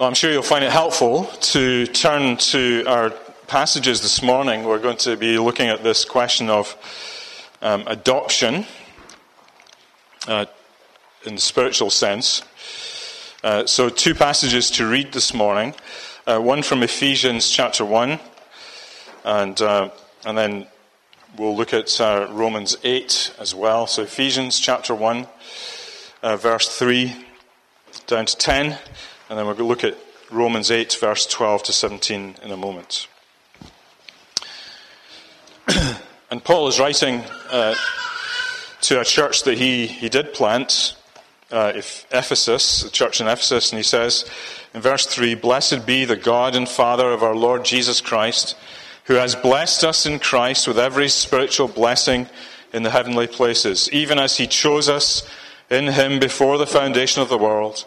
Well, I'm sure you'll find it helpful to turn to our passages this morning. We're going to be looking at this question of um, adoption uh, in the spiritual sense. Uh, so, two passages to read this morning uh, one from Ephesians chapter 1, and, uh, and then we'll look at uh, Romans 8 as well. So, Ephesians chapter 1, uh, verse 3 down to 10. And then to look at Romans 8, verse 12 to 17 in a moment. and Paul is writing uh, to a church that he, he did plant, uh, Ephesus, the church in Ephesus, and he says in verse 3 Blessed be the God and Father of our Lord Jesus Christ, who has blessed us in Christ with every spiritual blessing in the heavenly places, even as he chose us in him before the foundation of the world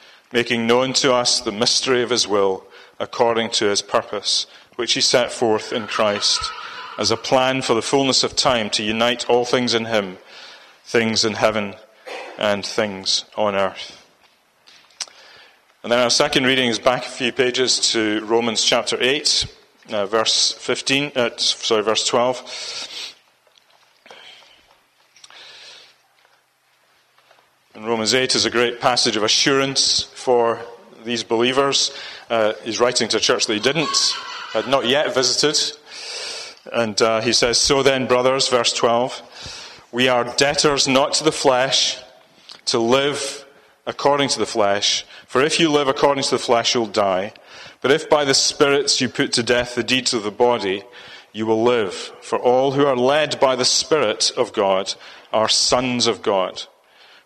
making known to us the mystery of his will according to his purpose, which he set forth in Christ as a plan for the fullness of time to unite all things in him, things in heaven and things on earth. And then our second reading is back a few pages to Romans chapter 8, uh, verse 15, uh, sorry, verse 12. Romans 8 is a great passage of assurance for these believers. Uh, he's writing to a church that he didn't, had not yet visited. And uh, he says, So then, brothers, verse 12, we are debtors not to the flesh to live according to the flesh. For if you live according to the flesh, you'll die. But if by the spirits you put to death the deeds of the body, you will live. For all who are led by the Spirit of God are sons of God.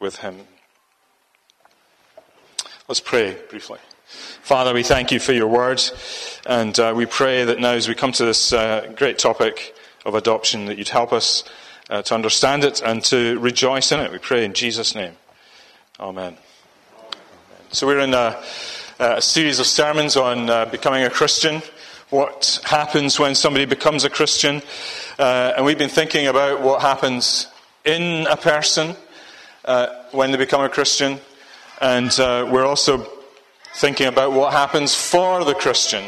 with him. Let's pray briefly. Father, we thank you for your word, and uh, we pray that now as we come to this uh, great topic of adoption, that you'd help us uh, to understand it and to rejoice in it. We pray in Jesus' name. Amen. So we're in a, a series of sermons on uh, becoming a Christian, what happens when somebody becomes a Christian, uh, and we've been thinking about what happens in a person uh, when they become a Christian. And uh, we're also thinking about what happens for the Christian.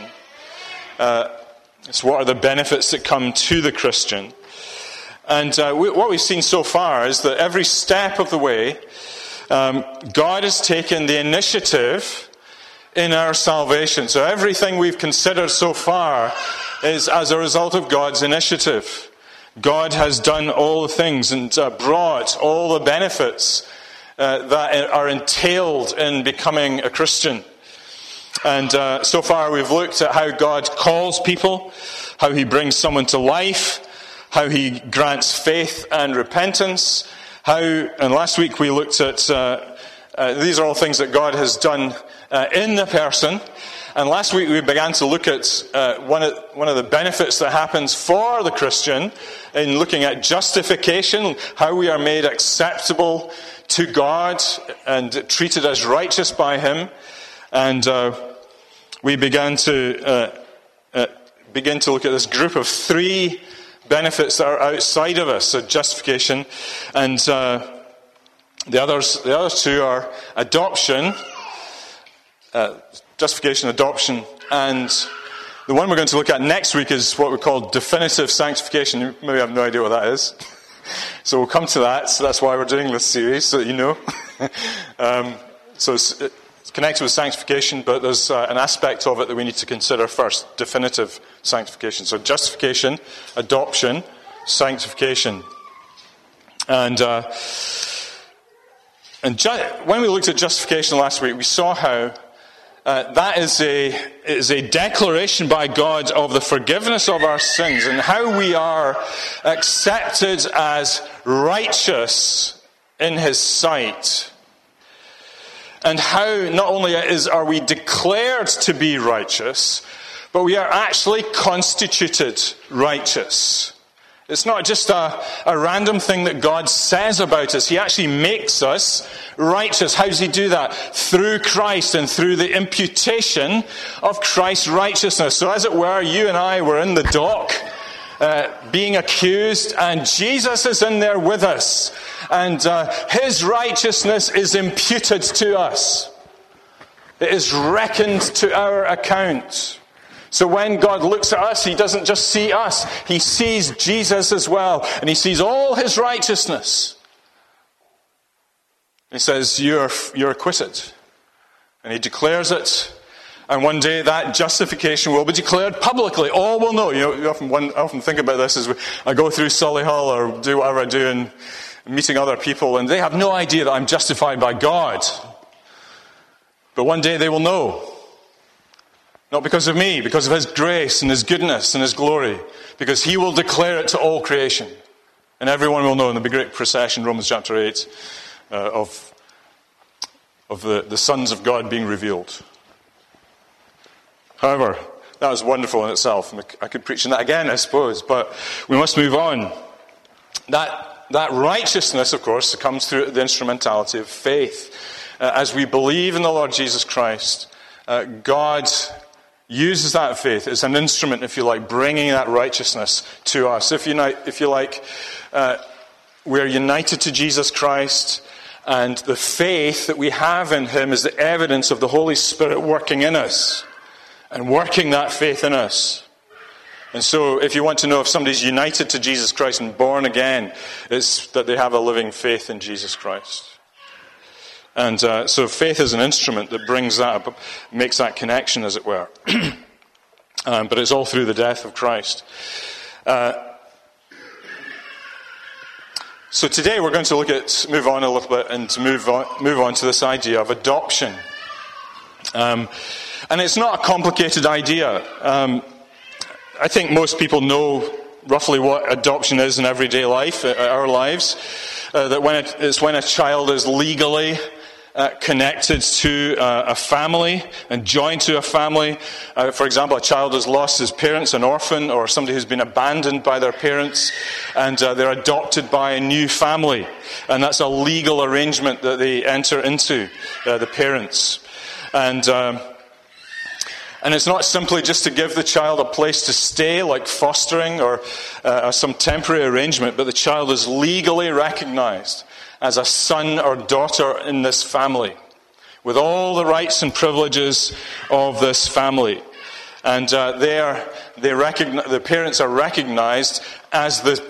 Uh, so, what are the benefits that come to the Christian? And uh, we, what we've seen so far is that every step of the way, um, God has taken the initiative in our salvation. So, everything we've considered so far is as a result of God's initiative. God has done all the things and uh, brought all the benefits uh, that are entailed in becoming a Christian. And uh, so far, we've looked at how God calls people, how He brings someone to life, how He grants faith and repentance. How, and last week we looked at uh, uh, these are all things that God has done uh, in the person. And last week we began to look at uh, one, of, one of the benefits that happens for the Christian in looking at justification, how we are made acceptable to God and treated as righteous by Him. And uh, we began to uh, uh begin to look at this group of three benefits that are outside of us, so justification. And uh, the, others, the other two are adoption uh, justification, adoption, and the one we're going to look at next week is what we call definitive sanctification. You maybe have no idea what that is. So we'll come to that. So that's why we're doing this series, so that you know. um, so It's connected with sanctification, but there's uh, an aspect of it that we need to consider first definitive sanctification. So, justification, adoption, sanctification. And, uh, and ju- when we looked at justification last week, we saw how uh, that is a, is a declaration by God of the forgiveness of our sins and how we are accepted as righteous in His sight and how not only is, are we declared to be righteous, but we are actually constituted righteous. It's not just a, a random thing that God says about us. He actually makes us righteous. How does He do that? Through Christ and through the imputation of Christ's righteousness. So, as it were, you and I were in the dock uh, being accused, and Jesus is in there with us, and uh, his righteousness is imputed to us. It is reckoned to our account. So when God looks at us, he doesn't just see us, he sees Jesus as well, and he sees all his righteousness. He says, You're, you're acquitted. And he declares it and one day that justification will be declared publicly. All will know. You know, you often, one, I often think about this as I go through Sully Hall or do whatever I do and meeting other people, and they have no idea that I'm justified by God. But one day they will know. Not because of me, because of His grace and His goodness and His glory. Because He will declare it to all creation. And everyone will know in the great procession, Romans chapter 8, uh, of, of the, the sons of God being revealed. However, that was wonderful in itself. I could preach on that again, I suppose, but we must move on. That, that righteousness, of course, comes through the instrumentality of faith. Uh, as we believe in the Lord Jesus Christ, uh, God uses that faith as an instrument, if you like, bringing that righteousness to us. If you, if you like, uh, we're united to Jesus Christ, and the faith that we have in Him is the evidence of the Holy Spirit working in us and working that faith in us. And so, if you want to know if somebody's united to Jesus Christ and born again, it's that they have a living faith in Jesus Christ. And uh, so, faith is an instrument that brings that, up, makes that connection, as it were. um, but it's all through the death of Christ. Uh, so today we're going to look at, move on a little bit and move on, move on to this idea of adoption. Um, and it's not a complicated idea. Um, I think most people know roughly what adoption is in everyday life, uh, our lives. Uh, that when it, it's when a child is legally uh, connected to uh, a family and joined to a family. Uh, for example, a child has lost his parents, an orphan, or somebody who's been abandoned by their parents, and uh, they're adopted by a new family. And that's a legal arrangement that they enter into, the parents. And. Um, and it's not simply just to give the child a place to stay, like fostering or uh, some temporary arrangement, but the child is legally recognized as a son or daughter in this family, with all the rights and privileges of this family. And uh, they are, they the parents are recognized as the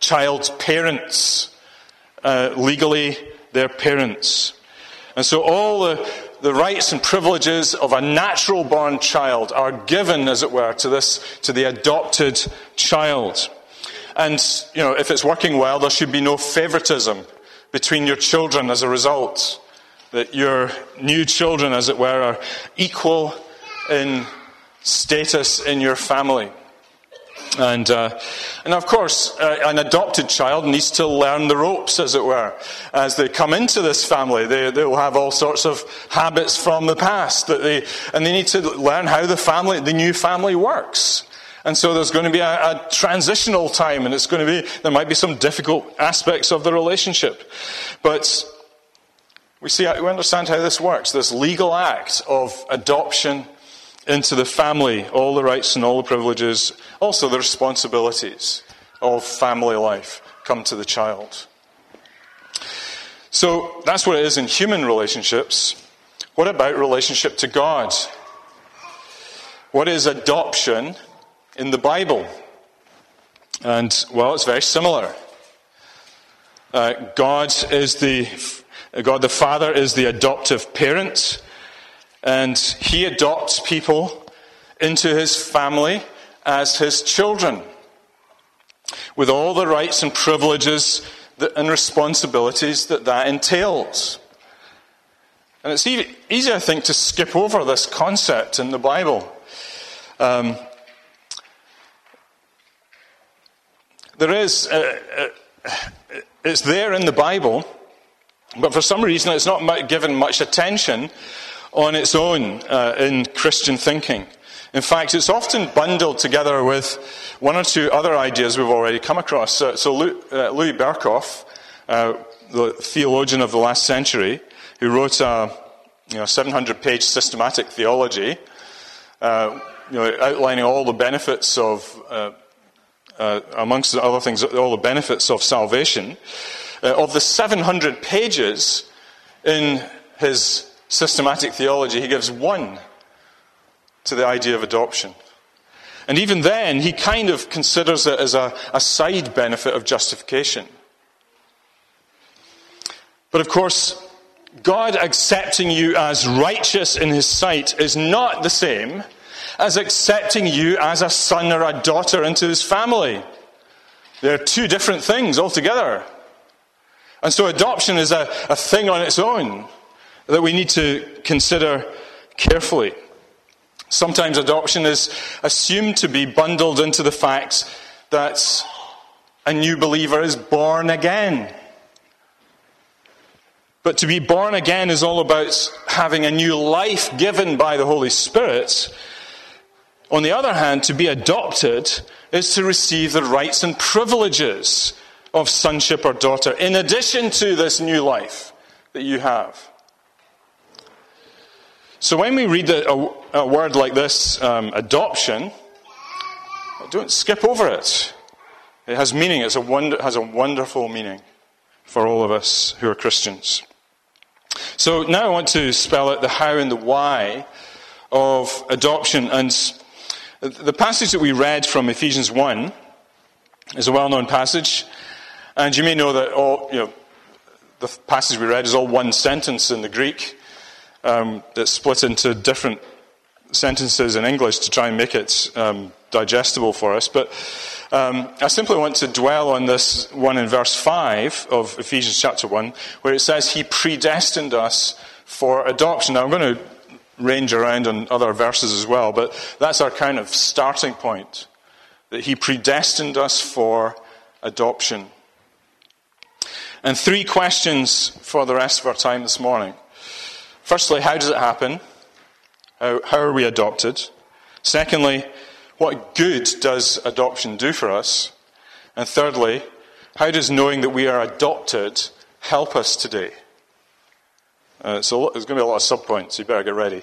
child's parents, uh, legally their parents. And so all the the rights and privileges of a natural born child are given, as it were, to this, to the adopted child. And, you know, if it's working well, there should be no favoritism between your children as a result. That your new children, as it were, are equal in status in your family. And, uh, and of course, uh, an adopted child needs to learn the ropes, as it were. As they come into this family, they, they will have all sorts of habits from the past, that they, and they need to learn how the family, the new family works. And so there's going to be a, a transitional time, and it's going to be, there might be some difficult aspects of the relationship. But we see, we understand how this works. This legal act of adoption into the family all the rights and all the privileges, also the responsibilities of family life come to the child. So that's what it is in human relationships. What about relationship to God? What is adoption in the Bible? And, well, it's very similar. Uh, God is the God the Father is the adoptive parent And he adopts people into his family as his children, with all the rights and privileges and responsibilities that that entails. And it's easy, I think, to skip over this concept in the Bible. Um, there is, uh, uh, it's there in the Bible, but for some reason it's not given much attention on its own uh, in Christian thinking. In fact, it's often bundled together with one or two other ideas we've already come across. So, so Louis Berkhof, uh, the theologian of the last century, who wrote a you know, 700 page systematic theology, uh, you know, outlining all the benefits of, uh, uh, amongst other things, all the benefits of salvation. Uh, of the 700 pages in his systematic theology, he gives one to the idea of adoption. And even then, he kind of considers it as a, a side benefit of justification. But of course, God accepting you as righteous in his sight is not the same as accepting you as a son or a daughter into his family. They're two different things altogether. And so adoption is a, a thing on its own that we need to consider carefully. Sometimes adoption is assumed to be bundled into the fact that a new believer is born again. But to be born again is all about having a new life given by the Holy Spirit. On the other hand, to be adopted is to receive the rights and privileges of sonship or daughter in addition to this new life that you have. So when we read a, word like this, um, adoption, don't skip over it. It has meaning. Wonder, has a wonderful meaning for all of us who are Christians. So now I want to spell out the how and the why of adoption. And the passage that we read from Ephesians 1 is a well known passage. And you may know that all, you know, the passage we read is all one sentence in the Greek um, that's split into different sentences in English to try and make it um, digestible for us. But um, I simply want to dwell on this one in verse 5 of Ephesians chapter 1, where it says, He predestined us for adoption. Now, I'm going to range around on other verses as well, but that's our kind of starting point. That He predestined us for adoption. And three questions for the rest of our time this morning. Firstly, how does it happen? How, how are we adopted? Secondly, what good does adoption do for us? And thirdly, how does knowing that we are adopted help us today? Uh, so there's going to be a lot of subpoints, so you better get ready.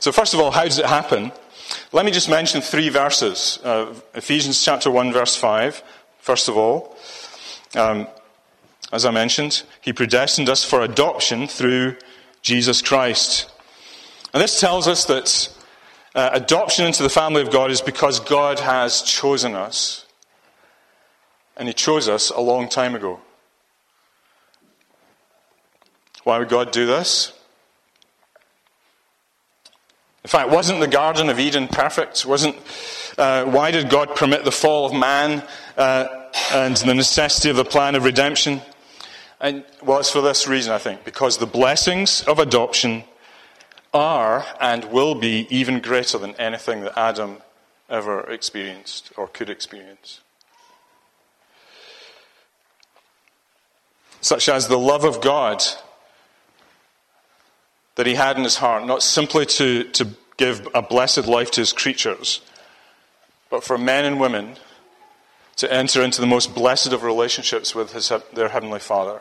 So, first of all, how does it happen? Let me just mention three verses. Uh, Ephesians chapter 1, verse 5, first of all. Um, as I mentioned, he predestined us for adoption through Jesus Christ. And this tells us that uh, adoption into the family of God is because God has chosen us. And he chose us a long time ago. Why would God do this? In fact, wasn't the Garden of Eden perfect? Wasn't, uh, why did God permit the fall of man uh, and the necessity of the plan of redemption? And well, it's for this reason, I think, because the blessings of adoption are and will be even greater than anything that Adam ever experienced or could experience. Such as the love of God that he had in his heart, not simply to, to give a blessed life to his creatures, but for men and women to enter into the most blessed of relationships with his, their Heavenly Father.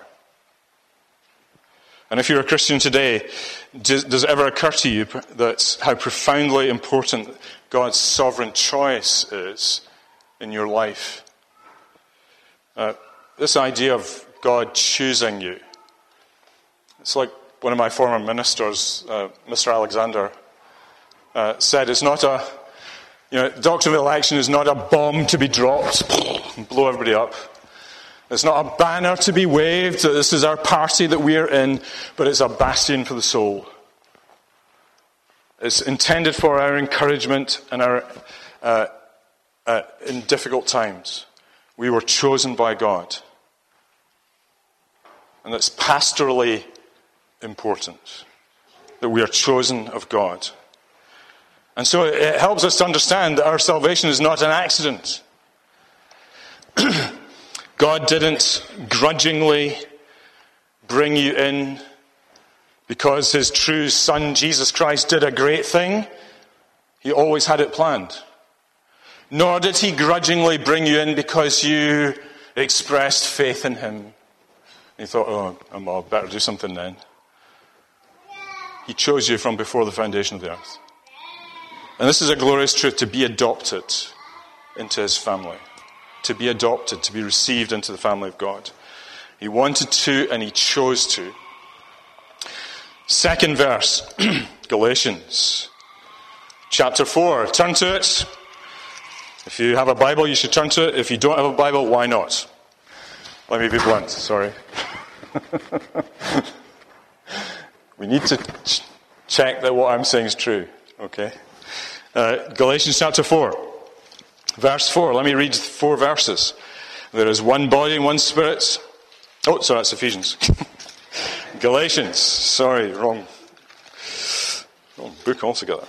And if you're a Christian today, does, does it ever occur to you that how profoundly important God's sovereign choice is in your life? Uh, this idea of God choosing you. It's like one of my former ministers, uh, Mr. Alexander, uh, said it's not a, you know, doctrine of election is not a bomb to be dropped and blow everybody up. It's not a banner to be waved that this is our party that we're in, but it's a bastion for the soul. It's intended for our encouragement and our, uh, uh, in difficult times. We were chosen by God. And it's pastorally important that we are chosen of God. And so it helps us to understand that our salvation is not an accident. God didn't grudgingly bring you in because his true son, Jesus Christ, did a great thing. He always had it planned. Nor did he grudgingly bring you in because you expressed faith in him. He thought, oh, I better do something then. He chose you from before the foundation of the earth. And this is a glorious truth to be adopted into his family to be adopted, to be received into the family of God. He wanted to and he chose to. Second verse, Galatians chapter 4. Turn to it. If you have a Bible, you should turn to it. If you don't have a Bible, why not? Let me be blunt, sorry. we need to ch- check that what I'm saying is true, okay? Uh, Galatians chapter 4. Verse 4, let me read four verses. There is one body and one spirit. Oh, sorry, that's Ephesians. Galatians, sorry, wrong, wrong book altogether.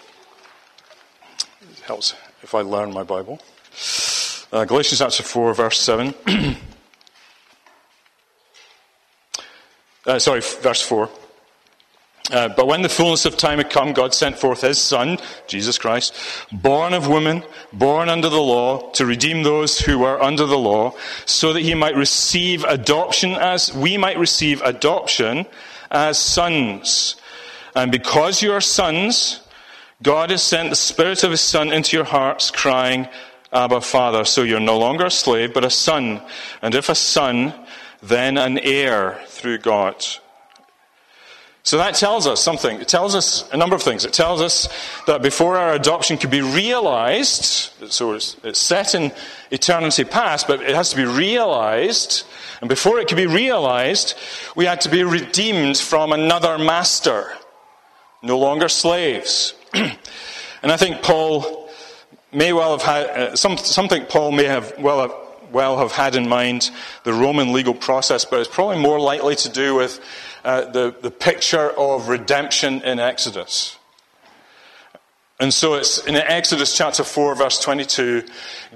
It helps if I learn my Bible. Uh, Galatians chapter 4, verse 7. uh, sorry, verse 4. Uh, but when the fullness of time had come, God sent forth his Son, Jesus Christ, born of woman, born under the law, to redeem those who were under the law, so that he might receive adoption as, we might receive adoption as sons. And because you are sons, God has sent the Spirit of his Son into your hearts, crying, Abba, Father. So you're no longer a slave, but a son. And if a son, then an heir through God. So that tells us something. It tells us a number of things. It tells us that before our adoption could be realized, so it's, set in eternity past, but it has to be realized. And before it could be realized, we had to be redeemed from another master, no longer slaves. and I think Paul may well have had, uh, some, something Paul may have well have well have had in mind the Roman legal process, but it's probably more likely to do with uh, the, the picture of redemption in Exodus. And so it's in Exodus chapter 4, verse 22,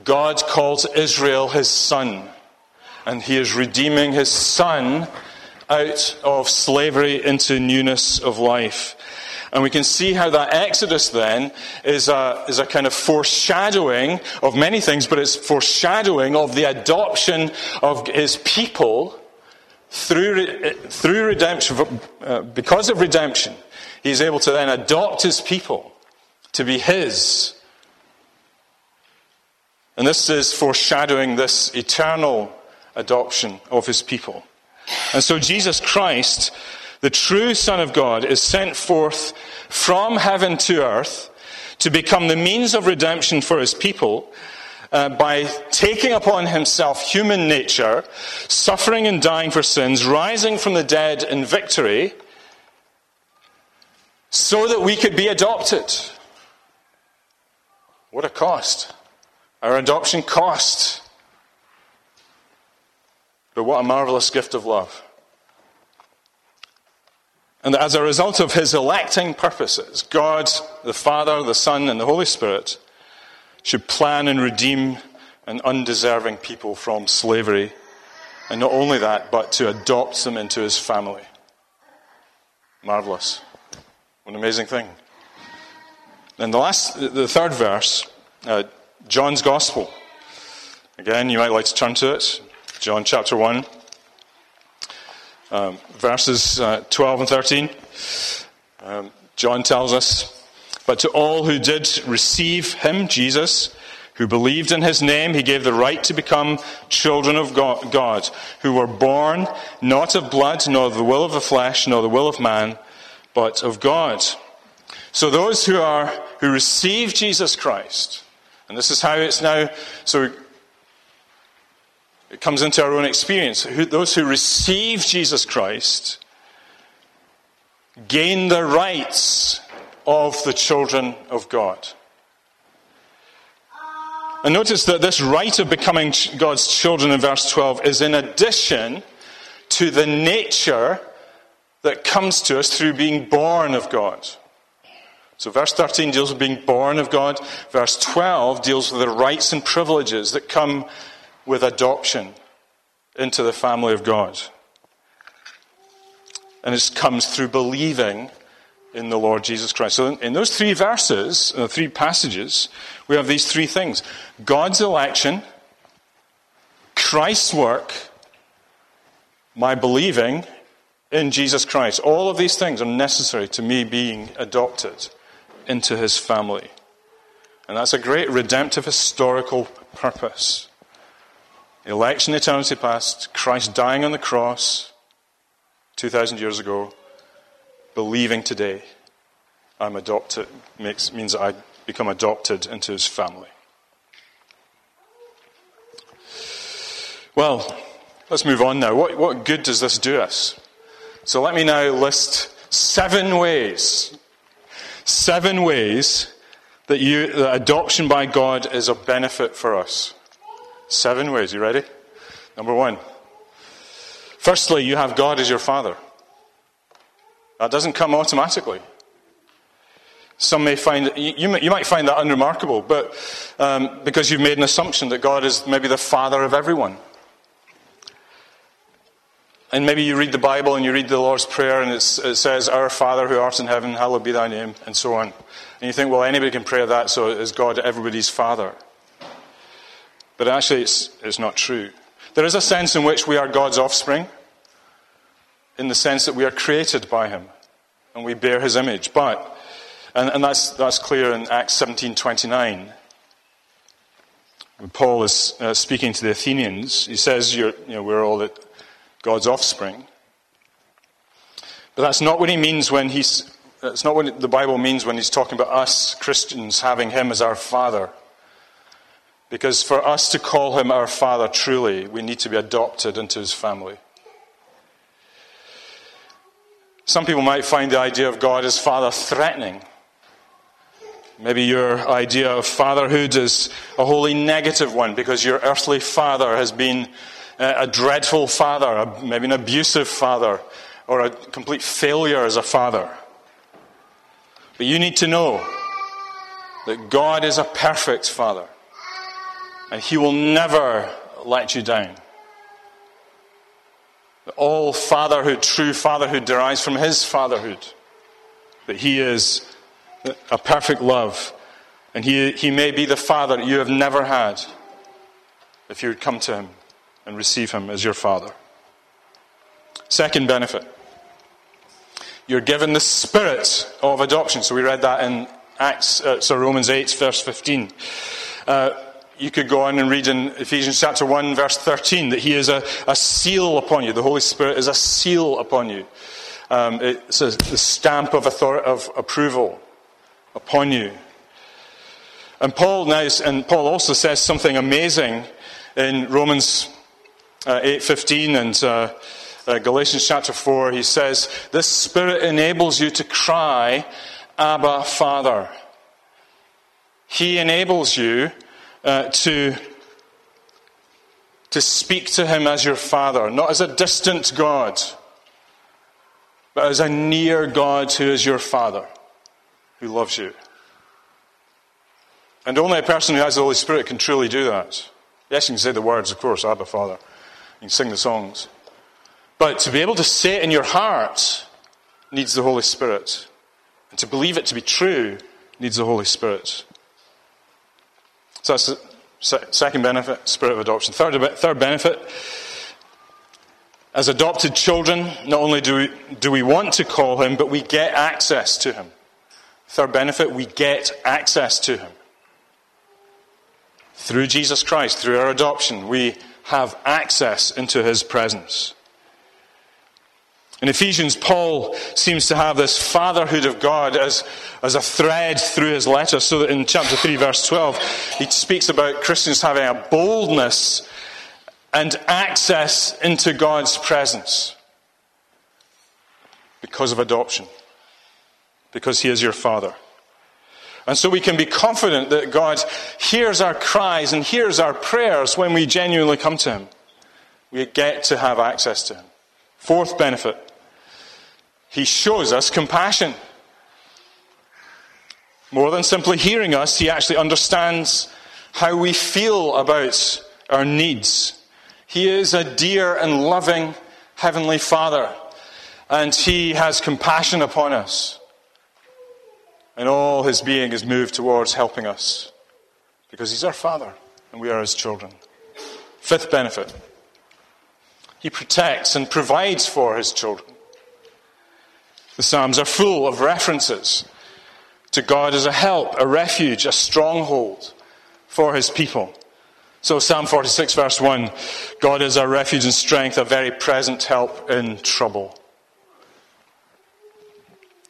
God calls Israel his son. And he is redeeming his son out of slavery into newness of life. And we can see how that Exodus then is a, is a kind of foreshadowing of many things, but it's foreshadowing of the adoption of his people through, through redemption, uh, because of redemption, he's able to then adopt his people to be his. And this is foreshadowing this eternal adoption of his people. And so Jesus Christ, the true Son of God, is sent forth from heaven to earth to become the means of redemption for his people uh, by taking upon himself human nature, suffering and dying for sins, rising from the dead in victory, so that we could be adopted. What a cost! Our adoption cost. But what a marvelous gift of love. And as a result of his electing purposes, God, the Father, the Son, and the Holy Spirit should plan and redeem an undeserving people from slavery. And not only that, but to adopt them into his family. Marvelous. What an amazing thing. Then the last, the third verse, uh, John's Gospel. Again, you might like to turn to it. John chapter 1, um, verses uh, 12 and 13. Um, John tells us but to all who did receive him, Jesus, who believed in his name, he gave the right to become children of God, who were born not of blood, nor of the will of the flesh, nor the will of man, but of God. So those who are who receive Jesus Christ, and this is how it's now so It comes into our own experience. Those who receive Jesus Christ gain the rights of the children of God. And notice that this right of becoming God's children in verse 12 is in addition to the nature that comes to us through being born of God. So, verse 13 deals with being born of God. Verse 12 deals with the rights and privileges that come with adoption into the family of God. And it comes through believing in the Lord Jesus Christ. So, in those three verses, uh, three passages, we have these three things God's election, Christ's work, my believing in Jesus Christ. All of these things are necessary to me being adopted into his family. And that's a great redemptive historical purpose. Election eternity past, Christ dying on the cross 2,000 years ago, believing today I'm adopted makes, means that I become adopted into his family. Well, let's move on now. What, what good does this do us? So let me now list seven ways, seven ways that, you, that adoption by God is a benefit for us. Seven ways. You ready? Number one. Firstly, you have God as your Father. That doesn't come automatically. Some may find you, you might find that unremarkable, but um, because you've made an assumption that God is maybe the Father of everyone. And maybe you read the Bible and you read the Lord's Prayer and it says, Our Father who art in heaven, hallowed be thy name, and so on. And you think, well, anybody can pray that, so is God everybody's Father? But actually, it's, it's not true. There is a sense in which we are God's offspring, in the sense that we are created by Him and we bear His image. But, and, and that's, that's clear in Acts 17.29. When Paul is uh, speaking to the Athenians, he says, you know, we're all God's offspring. But that's not what he means when he's, that's not what the Bible means when he's talking about us Christians having him as our father. Because for us to call him our father truly, we need to be adopted into his family. Some people might find the idea of God as father threatening. Maybe your idea of fatherhood is a wholly negative one because your earthly father has been a dreadful father, maybe an abusive father, or a complete failure as a father. But you need to know that God is a perfect father. And He will never let you down. All fatherhood, true fatherhood, derives from His fatherhood. That He is a perfect love. And He, he may be the Father you have never had if you would come to Him and receive Him as your Father. Second benefit you're given the spirit of adoption. So we read that in Acts, uh, so Romans 8, verse 15. Uh, you could go on and read in Ephesians chapter 1, verse 13, that He is a, a seal upon you. The Holy Spirit is a seal upon you. Um, it's a, the stamp of, author- of approval upon you. And Paul now, and Paul also says something amazing in Romans uh, 8:15 and uh, uh, Galatians chapter 4. He says, "This Spirit enables you to cry, Abba, Father." He enables you uh, to, to speak to him as your father, not as a distant God, but as a near God who is your father, who loves you. And only a person who has the Holy Spirit can truly do that. Yes, you can say the words, of course, Abba, Father. You can sing the songs. But to be able to say it in your heart needs the Holy Spirit. And to believe it to be true needs the Holy Spirit. So that's the second benefit, spirit of adoption. Third, third benefit, as adopted children, not only do we, do we want to call him, but we get access to him. Third benefit, we get access to him. Through Jesus Christ, through our adoption, we have access into his presence. In Ephesians, Paul seems to have this fatherhood of God as, as a thread through his letter, so that in chapter 3, verse 12, he speaks about Christians having a boldness and access into God's presence because of adoption, because He is your Father. And so we can be confident that God hears our cries and hears our prayers when we genuinely come to Him. We get to have access to Him. Fourth benefit, He shows us compassion. More than simply hearing us, He actually understands how we feel about our needs. He is a dear and loving Heavenly Father, and He has compassion upon us. And all his being is moved towards helping us because he's our Father and we are his children. Fifth benefit he protects and provides for his children. The Psalms are full of references to God as a help, a refuge, a stronghold for his people. So, Psalm 46, verse 1 God is our refuge and strength, a very present help in trouble.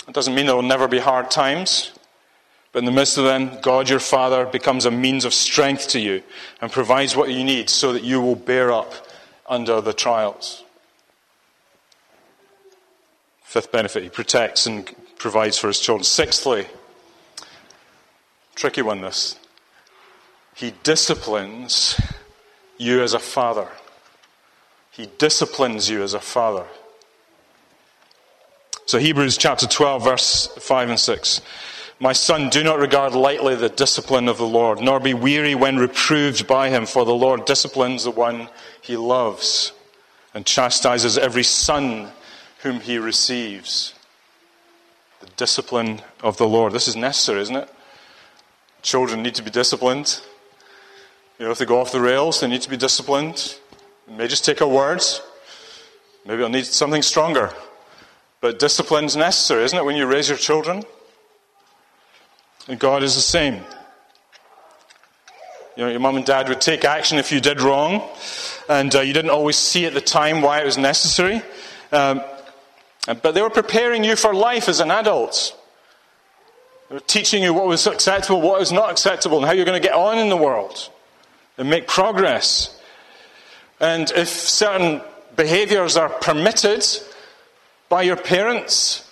It doesn't mean there will never be hard times. But in the midst of them, God your Father becomes a means of strength to you and provides what you need so that you will bear up under the trials. Fifth benefit, he protects and provides for his children. Sixthly, tricky one this. He disciplines you as a father. He disciplines you as a father. So, Hebrews chapter 12, verse 5 and 6. My son, do not regard lightly the discipline of the Lord, nor be weary when reproved by him, for the Lord disciplines the one he loves and chastises every son whom he receives. The discipline of the Lord. This is necessary, isn't it? Children need to be disciplined. You know, if they go off the rails, they need to be disciplined. It may just take a word. Maybe they'll need something stronger. But discipline is necessary, isn't it, when you raise your children? And God is the same. You know, your mum and dad would take action if you did wrong, and uh, you didn't always see at the time why it was necessary. Um, but they were preparing you for life as an adult. They were teaching you what was acceptable, what was not acceptable, and how you're going to get on in the world and make progress. And if certain behaviors are permitted, by your parents,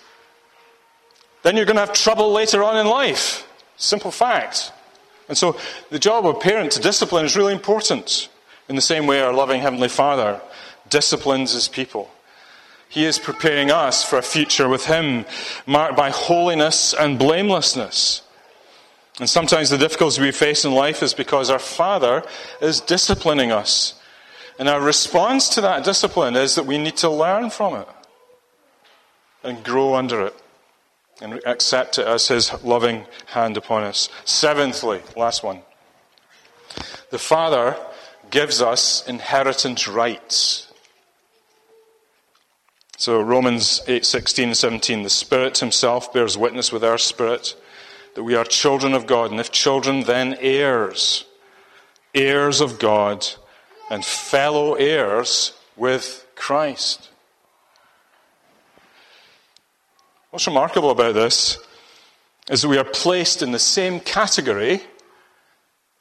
then you're going to have trouble later on in life. Simple fact. And so the job of parent to discipline is really important. In the same way our loving Heavenly Father disciplines his people. He is preparing us for a future with Him marked by holiness and blamelessness. And sometimes the difficulties we face in life is because our Father is disciplining us. And our response to that discipline is that we need to learn from it and grow under it and accept it as His loving hand upon us. Seventhly, last one. The Father gives us inheritance rights. So Romans 8, 16 and 17, the Spirit Himself bears witness with our spirit that we are children of God, and if children, then heirs, heirs of God, and fellow heirs with Christ. What's remarkable about this is that we are placed in the same category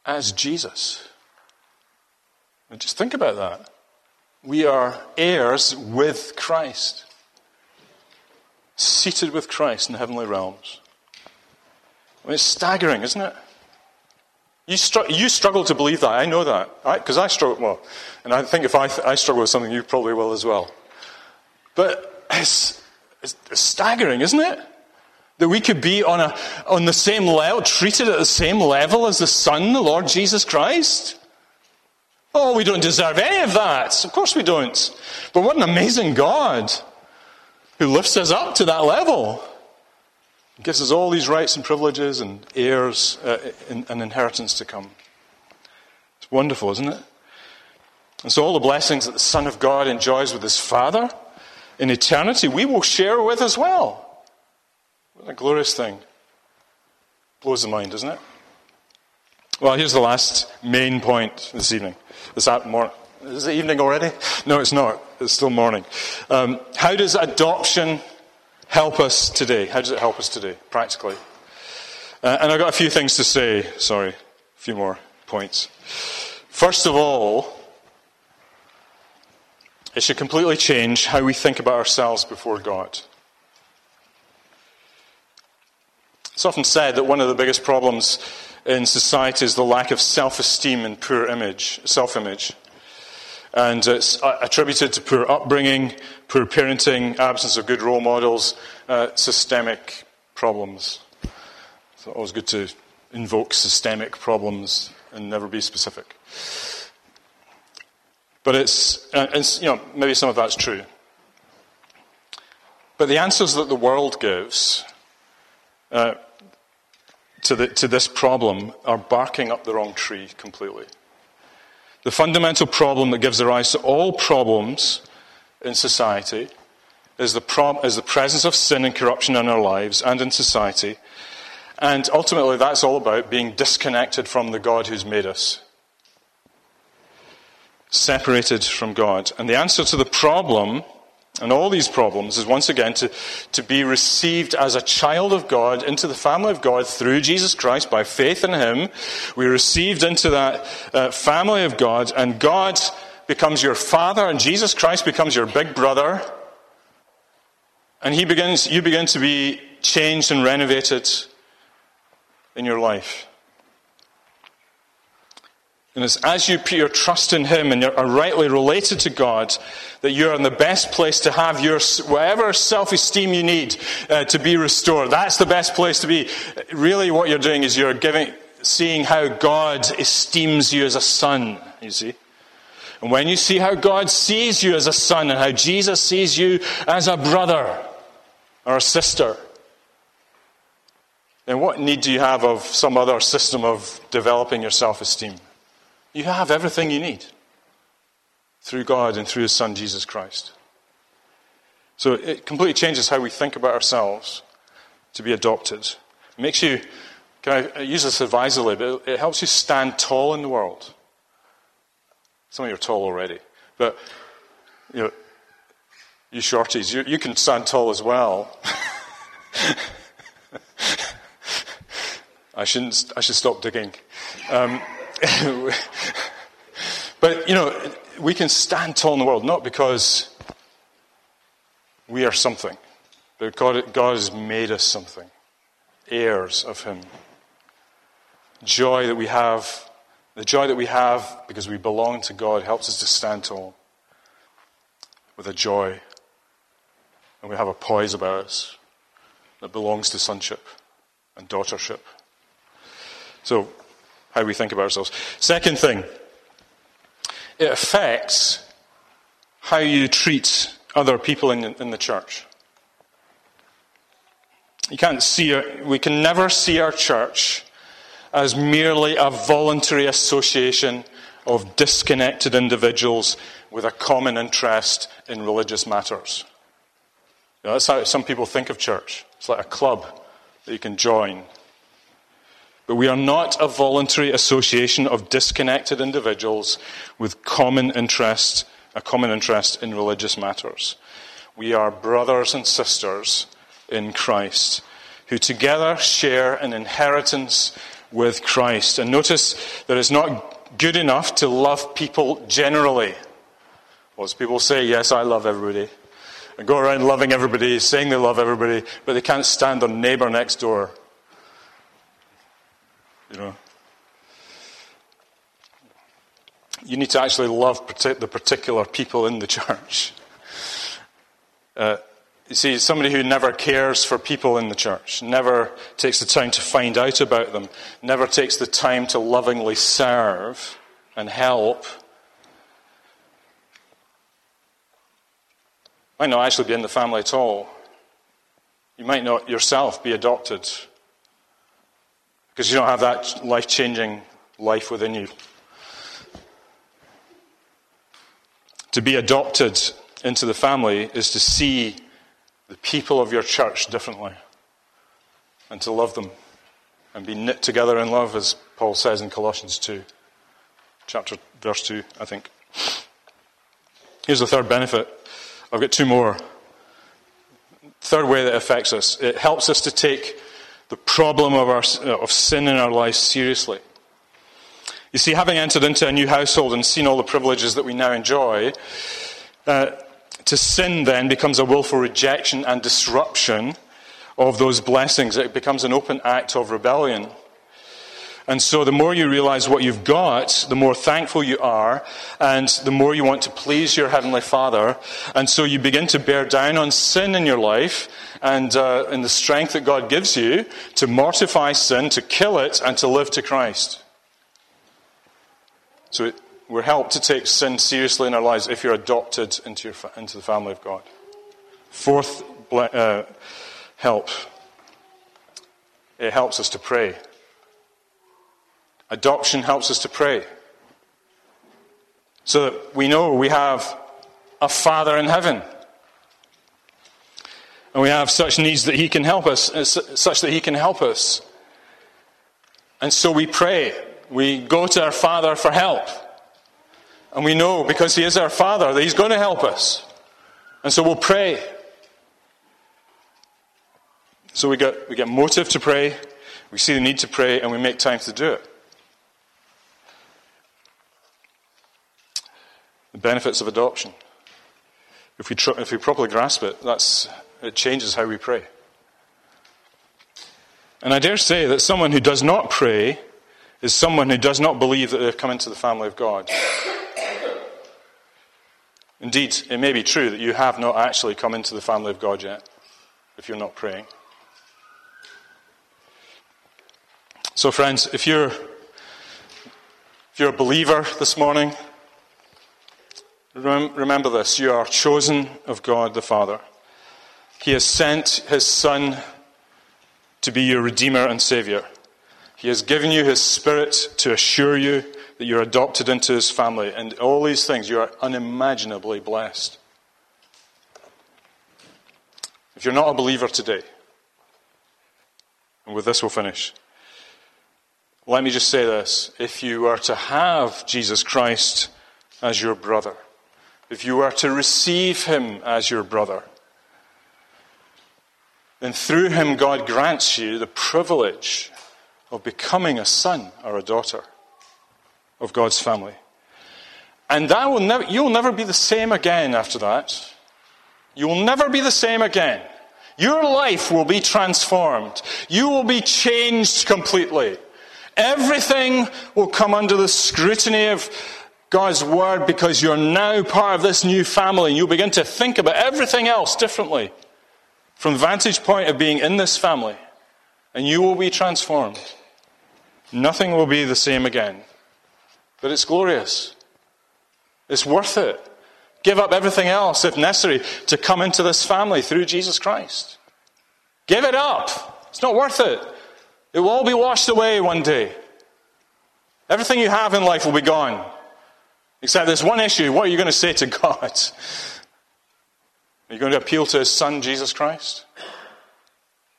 as Jesus. Just think about that. We are heirs with Christ, seated with Christ in the heavenly realms. I mean, it's staggering, isn't it? You, str- you struggle to believe that. I know that. Because I, I, struggle, well, and I think if I, th- I struggle with something, you probably will as well. But it's, it's staggering, isn't it? That we could be on, a, on the same level, treated at the same level as the Son, the Lord Jesus Christ. Oh, we don't deserve any of that. Of course we don't. But what an amazing God who lifts us up to that level. Gives us all these rights and privileges and heirs uh, and inheritance to come. It's wonderful, isn't it? And so all the blessings that the Son of God enjoys with his Father in eternity, we will share with as well. What a glorious thing. Blows the mind, doesn't it? Well, here's the last main point this evening. Is that more? Is it evening already? No, it's not. It's still morning. Um, how does adoption help us today? How does it help us today, practically? Uh, and I've got a few things to say. Sorry, a few more points. First of all, It should completely change how we think about ourselves before God. It's often said that one of the biggest problems in society is the lack of self esteem and poor image, self image. And it's attributed to poor upbringing, poor parenting, absence of good role models, uh, systemic problems. So always good to invoke systemic problems and never be specific. But it's, uh, it's, you know, maybe some of that's true. But the answers that the world gives uh, to, the, to this problem are barking up the wrong tree completely. The fundamental problem that gives rise to all problems in society is the, pro- is the presence of sin and corruption in our lives and in society. And ultimately, that's all about being disconnected from the God who's made us separated from God. And the answer to the problem, and all these problems, is once again to, to be received as a child of God into the family of God through Jesus Christ by faith in Him. We're received into that uh, family of God, and God becomes your father, and Jesus Christ becomes your big brother. And he begins, you begin to be changed and renovated in your life. And it's as you put your trust in Him and are rightly related to God that you're in the best place to have your whatever self-esteem you need uh, to be restored. That's the best place to be. Really, what you're doing is you're giving, seeing how God esteems you as a son. You see, and when you see how God sees you as a son and how Jesus sees you as a brother or a sister, then what need do you have of some other system of developing your self-esteem? You have everything you need through God and through His Son, Jesus Christ. So it completely changes how we think about ourselves to be adopted. It makes you, can I use this advisedly, but it helps you stand tall in the world. Some of you are tall already, but you know, you shorties, you, you can stand tall as well. I shouldn't. I should stop digging. Um, but, you know, we can stand tall in the world, not because we are something, but God, God has made us something, heirs of Him. Joy that we have, the joy that we have because we belong to God helps us to stand tall with a joy. And we have a poise about us that belongs to sonship and daughtership. So, how we think about ourselves. Second thing, it affects how you treat other people in, in the church. You can't see, we can never see our church as merely a voluntary association of disconnected individuals with a common interest in religious matters. You know, that's how some people think of church. It's like a club that you can join but we are not a voluntary association of disconnected individuals with common interest, a common interest in religious matters. We are brothers and sisters in Christ who together share an inheritance with Christ. And notice that it's not good enough to love people generally. Most people say, Yes, I love everybody. And go around loving everybody, saying they love everybody, but they can't stand their neighbor next door you know. You need to actually love the particular people in the church. Uh, you see, somebody who never cares for people in the church, never takes the time to find out about them, never takes the time to lovingly serve and help, might not actually be in the family at all. You might not yourself be adopted because you don't have that life changing life within you. To be adopted into the family is to see the people of your church differently and to love them and be knit together in love, as Paul says in Colossians 2, chapter verse 2, I think. Here's the third benefit. I've got two more. Third way that affects us it helps us to take the problem of, our, of sin in our lives seriously. You see, having entered into a new household and seen all the privileges that we now enjoy, Uh, to sin then becomes a willful rejection and disruption of those blessings. It becomes an open act of rebellion. And so the more you realize what you've got, the more thankful you are, and the more you want to please your Heavenly Father. And so you begin to bear down on sin in your life and uh, in the strength that God gives you to mortify sin, to kill it, and to live to Christ. So it, we're helped to take sin seriously in our lives if you're adopted into, your, into the family of God. Fourth uh, help it helps us to pray. Adoption helps us to pray. So that we know we have a Father in heaven. And we have such needs that He can help us, uh, such that He can help us. And so we pray. We go to our Father for help. And we know, because He is our Father, that He's going to help us. And so we'll pray. So we get, we get motive to pray, we see the need to pray, and we make time to do it. The benefits of adoption. If we, tr- if we properly grasp it, that's, it changes how we pray. And I dare say that someone who does not pray is someone who does not believe that they've come into the family of God. Indeed, it may be true that you have not actually come into the family of God yet if you're not praying. So, friends, if you're, if you're a believer this morning, remember this you are chosen of God the Father. He has sent His Son to be your Redeemer and Savior. He has given you His Spirit to assure you that you're adopted into His family. And all these things, you are unimaginably blessed. If you're not a believer today, and with this we'll finish. Let me just say this. If you were to have Jesus Christ as your brother, if you were to receive him as your brother, then through him God grants you the privilege of becoming a son or a daughter of God's family. And that will never, you'll never be the same again after that. You will never be the same again. Your life will be transformed. You will be changed completely. Everything will come under the scrutiny of God's word because you're now part of this new family and you'll begin to think about everything else differently from the vantage point of being in this family. And you will be transformed. Nothing will be the same again. But it's glorious. It's worth it. Give up everything else if necessary to come into this family through Jesus Christ. Give it up. It's not worth it. It will all be washed away one day. Everything you have in life will be gone. Except there's one issue. What are you going to say to God? Are you going to appeal to His Son, Jesus Christ? Are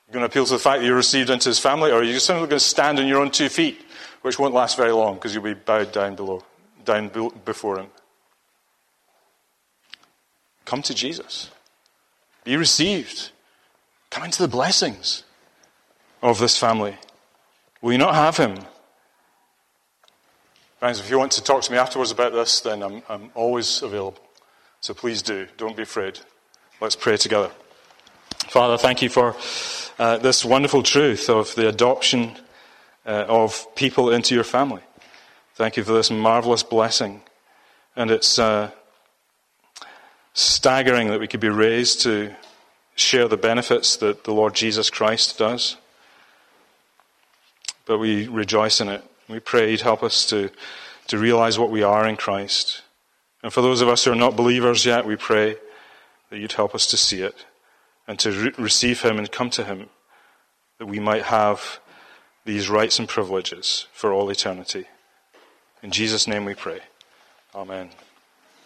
you going to appeal to the fact that you're received into His family? Or are you simply going to stand on your own two feet, which won't last very long because you'll be bowed down below, down before Him? Come to Jesus. Be received. Come into the blessings of this family. Will you not have him? Friends, if you want to talk to me afterwards about this, then I'm, I'm always available. So please do. Don't be afraid. Let's pray together. Father, thank you for uh, this wonderful truth of the adoption uh, of people into your family. Thank you for this marvelous blessing. And it's uh, staggering that we could be raised to share the benefits that the Lord Jesus Christ does but we rejoice in it. We pray He'd help us to, to realize what we are in Christ. And for those of us who are not believers yet, we pray that you'd help us to see it and to re- receive Him and come to Him, that we might have these rights and privileges for all eternity. In Jesus' name we pray. Amen.